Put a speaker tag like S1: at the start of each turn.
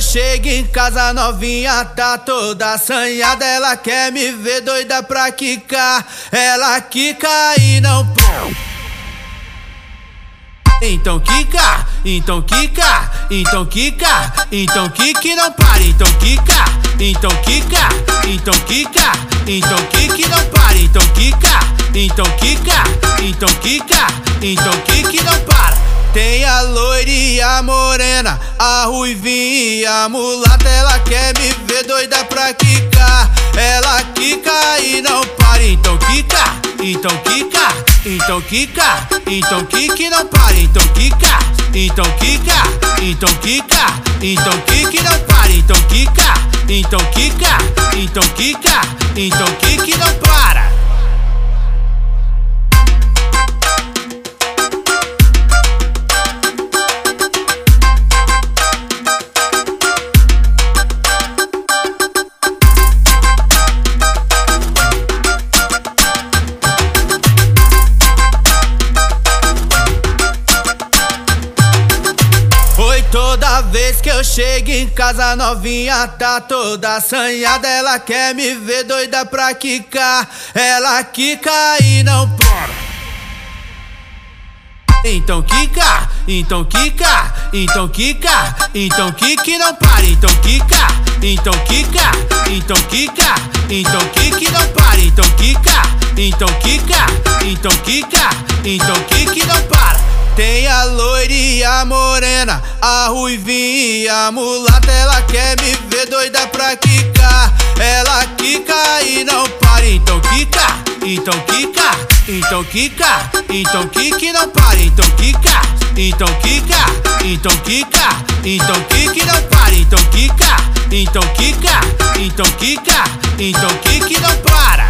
S1: chego em casa novinha, tá toda assanhada. Ela quer me ver doida pra quicar. Ela quica e não pô. Então quica, então quica, então quica, então quique não para, então quica, então quica, então quica, então quique não para, então quica, então quica, então quica, então quique não para. Tem a loira e a morena, a ruivinha e a mulata. Ela quer me ver doida pra quicar. Ela quica e não para. Então quica, então quica, então quica, então quica não para. Então quica, então quica, então quica, então quica não para. Então quica, então quica, então quica, então quica não para. Vez que eu chego em casa novinha tá toda assanhada. Ela quer me ver doida pra quicar. Ela quica e não para. Então quica, então quica, então quica, então quique não para, então quica, então quica, então quica, então quique não para, então quica, então quica, então quica, então para. Tem a loira e a morena, a ruivinha e a mulata. Ela quer me ver doida pra quicar. Ela quica e não para. Então quica, então quica, então quica, então quica não para. Então quica, então quica, então quica, então quica não para. Então quica, então quica, então quica, então quica não para.